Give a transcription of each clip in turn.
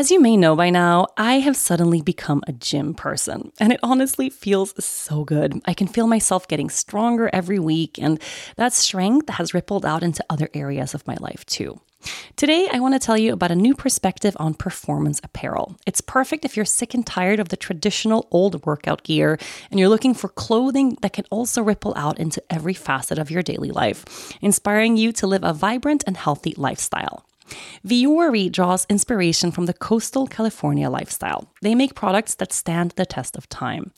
as you may know by now, I have suddenly become a gym person, and it honestly feels so good. I can feel myself getting stronger every week, and that strength has rippled out into other areas of my life too. Today, I want to tell you about a new perspective on performance apparel. It's perfect if you're sick and tired of the traditional old workout gear and you're looking for clothing that can also ripple out into every facet of your daily life, inspiring you to live a vibrant and healthy lifestyle. Vuori draws inspiration from the coastal California lifestyle. They make products that stand the test of time.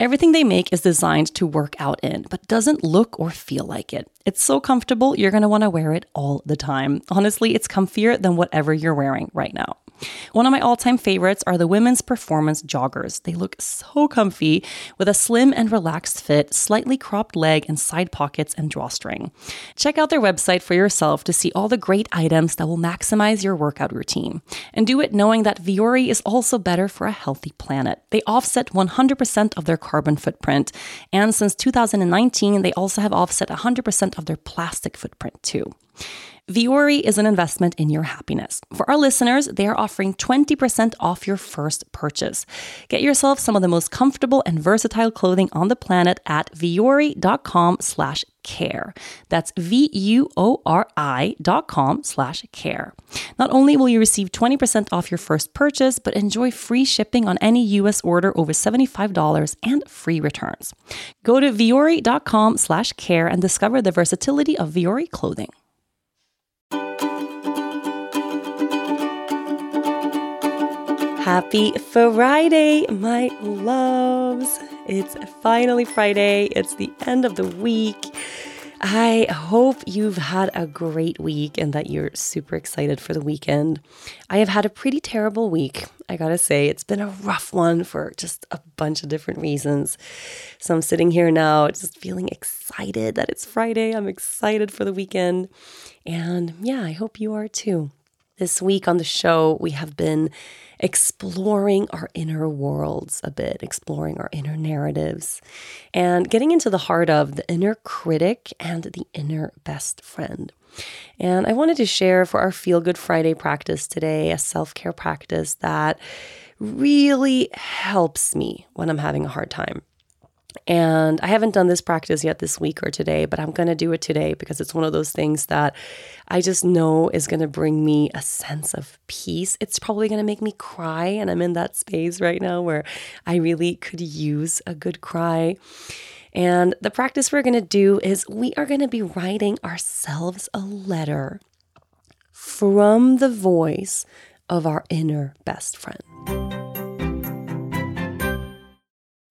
Everything they make is designed to work out in, but doesn't look or feel like it. It's so comfortable, you're going to want to wear it all the time. Honestly, it's comfier than whatever you're wearing right now. One of my all time favorites are the women's performance joggers. They look so comfy with a slim and relaxed fit, slightly cropped leg, and side pockets and drawstring. Check out their website for yourself to see all the great items that will maximize your workout routine. And do it knowing that Vuori is also better for a healthy planet. They offset 100% of their carbon footprint. And since 2019, they also have offset 100% of their plastic footprint too. Vuori is an investment in your happiness. For our listeners, they are offering 20% off your first purchase. Get yourself some of the most comfortable and versatile clothing on the planet at vuori.com slash care. That's V-U-O-R-I dot com slash care. Not only will you receive 20% off your first purchase, but enjoy free shipping on any US order over $75 and free returns. Go to vuori.com slash care and discover the versatility of Vuori clothing. Happy Friday, my loves. It's finally Friday. It's the end of the week. I hope you've had a great week and that you're super excited for the weekend. I have had a pretty terrible week. I gotta say, it's been a rough one for just a bunch of different reasons. So I'm sitting here now just feeling excited that it's Friday. I'm excited for the weekend. And yeah, I hope you are too. This week on the show, we have been exploring our inner worlds a bit, exploring our inner narratives, and getting into the heart of the inner critic and the inner best friend. And I wanted to share for our Feel Good Friday practice today a self care practice that really helps me when I'm having a hard time. And I haven't done this practice yet this week or today, but I'm going to do it today because it's one of those things that I just know is going to bring me a sense of peace. It's probably going to make me cry. And I'm in that space right now where I really could use a good cry. And the practice we're going to do is we are going to be writing ourselves a letter from the voice of our inner best friend.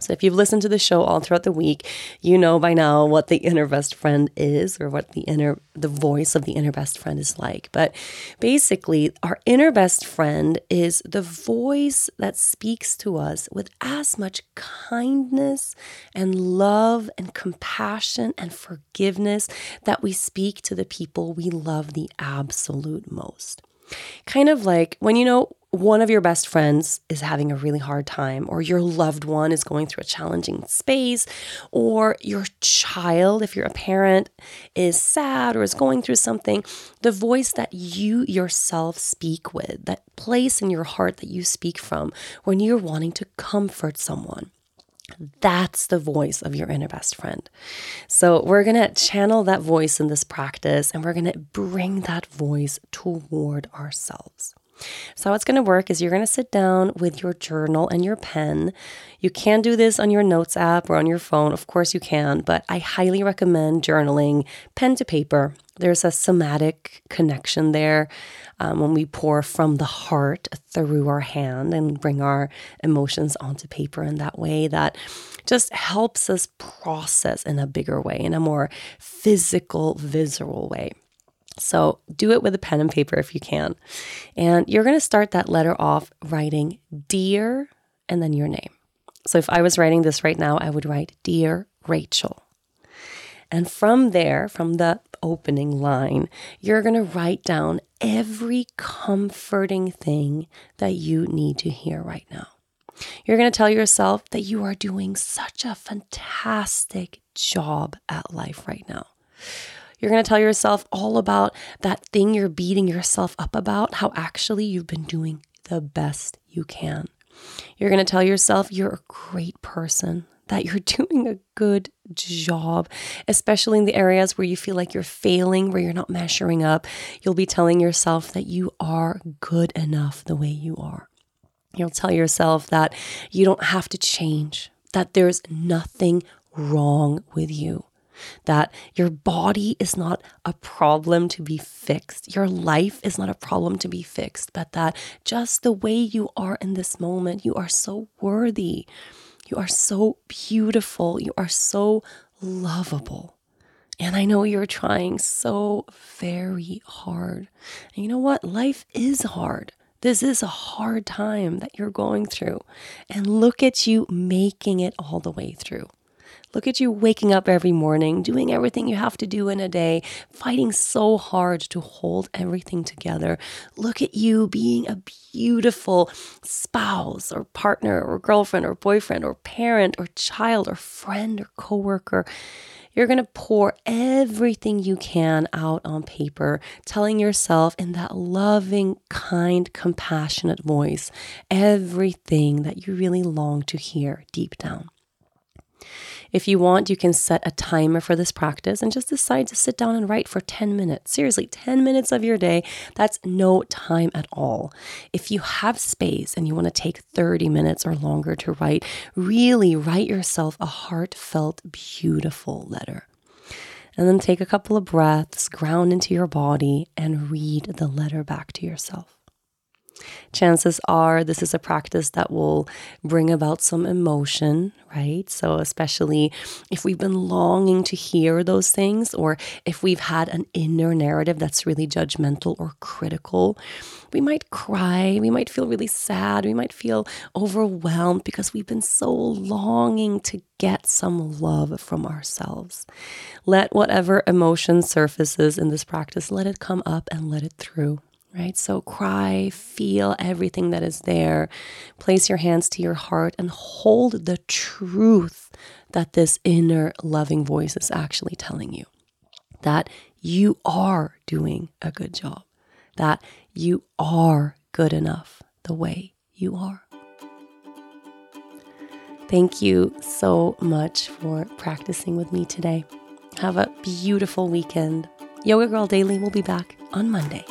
So, if you've listened to the show all throughout the week, you know by now what the inner best friend is or what the inner, the voice of the inner best friend is like. But basically, our inner best friend is the voice that speaks to us with as much kindness and love and compassion and forgiveness that we speak to the people we love the absolute most. Kind of like when you know one of your best friends is having a really hard time, or your loved one is going through a challenging space, or your child, if you're a parent, is sad or is going through something, the voice that you yourself speak with, that place in your heart that you speak from when you're wanting to comfort someone. That's the voice of your inner best friend. So, we're going to channel that voice in this practice and we're going to bring that voice toward ourselves. So, how it's going to work is you're going to sit down with your journal and your pen. You can do this on your notes app or on your phone. Of course, you can, but I highly recommend journaling pen to paper. There's a somatic connection there um, when we pour from the heart through our hand and bring our emotions onto paper in that way that just helps us process in a bigger way, in a more physical, visceral way. So do it with a pen and paper if you can. And you're going to start that letter off writing Dear and then your name. So if I was writing this right now, I would write Dear Rachel. And from there, from the opening line, you're going to write down every comforting thing that you need to hear right now. You're going to tell yourself that you are doing such a fantastic job at life right now. You're going to tell yourself all about that thing you're beating yourself up about, how actually you've been doing the best you can. You're going to tell yourself you're a great person, that you're doing a good job, especially in the areas where you feel like you're failing, where you're not measuring up. You'll be telling yourself that you are good enough the way you are. You'll tell yourself that you don't have to change, that there's nothing wrong with you that your body is not a problem to be fixed. Your life is not a problem to be fixed, but that just the way you are in this moment, you are so worthy. You are so beautiful. You are so lovable. And I know you're trying so very hard. And you know what? Life is hard. This is a hard time that you're going through. And look at you making it all the way through. Look at you waking up every morning, doing everything you have to do in a day, fighting so hard to hold everything together. Look at you being a beautiful spouse or partner or girlfriend or boyfriend or parent or child or friend or coworker. You're going to pour everything you can out on paper, telling yourself in that loving, kind, compassionate voice everything that you really long to hear deep down. If you want, you can set a timer for this practice and just decide to sit down and write for 10 minutes. Seriously, 10 minutes of your day, that's no time at all. If you have space and you want to take 30 minutes or longer to write, really write yourself a heartfelt, beautiful letter. And then take a couple of breaths, ground into your body, and read the letter back to yourself chances are this is a practice that will bring about some emotion, right? So, especially if we've been longing to hear those things, or if we've had an inner narrative that's really judgmental or critical, we might cry, we might feel really sad, we might feel overwhelmed because we've been so longing to get some love from ourselves. Let whatever emotion surfaces in this practice, let it come up and let it through right? So cry, feel everything that is there. Place your hands to your heart and hold the truth that this inner loving voice is actually telling you that you are doing a good job, that you are good enough the way you are. Thank you so much for practicing with me today. Have a beautiful weekend. Yoga Girl Daily will be back on Monday.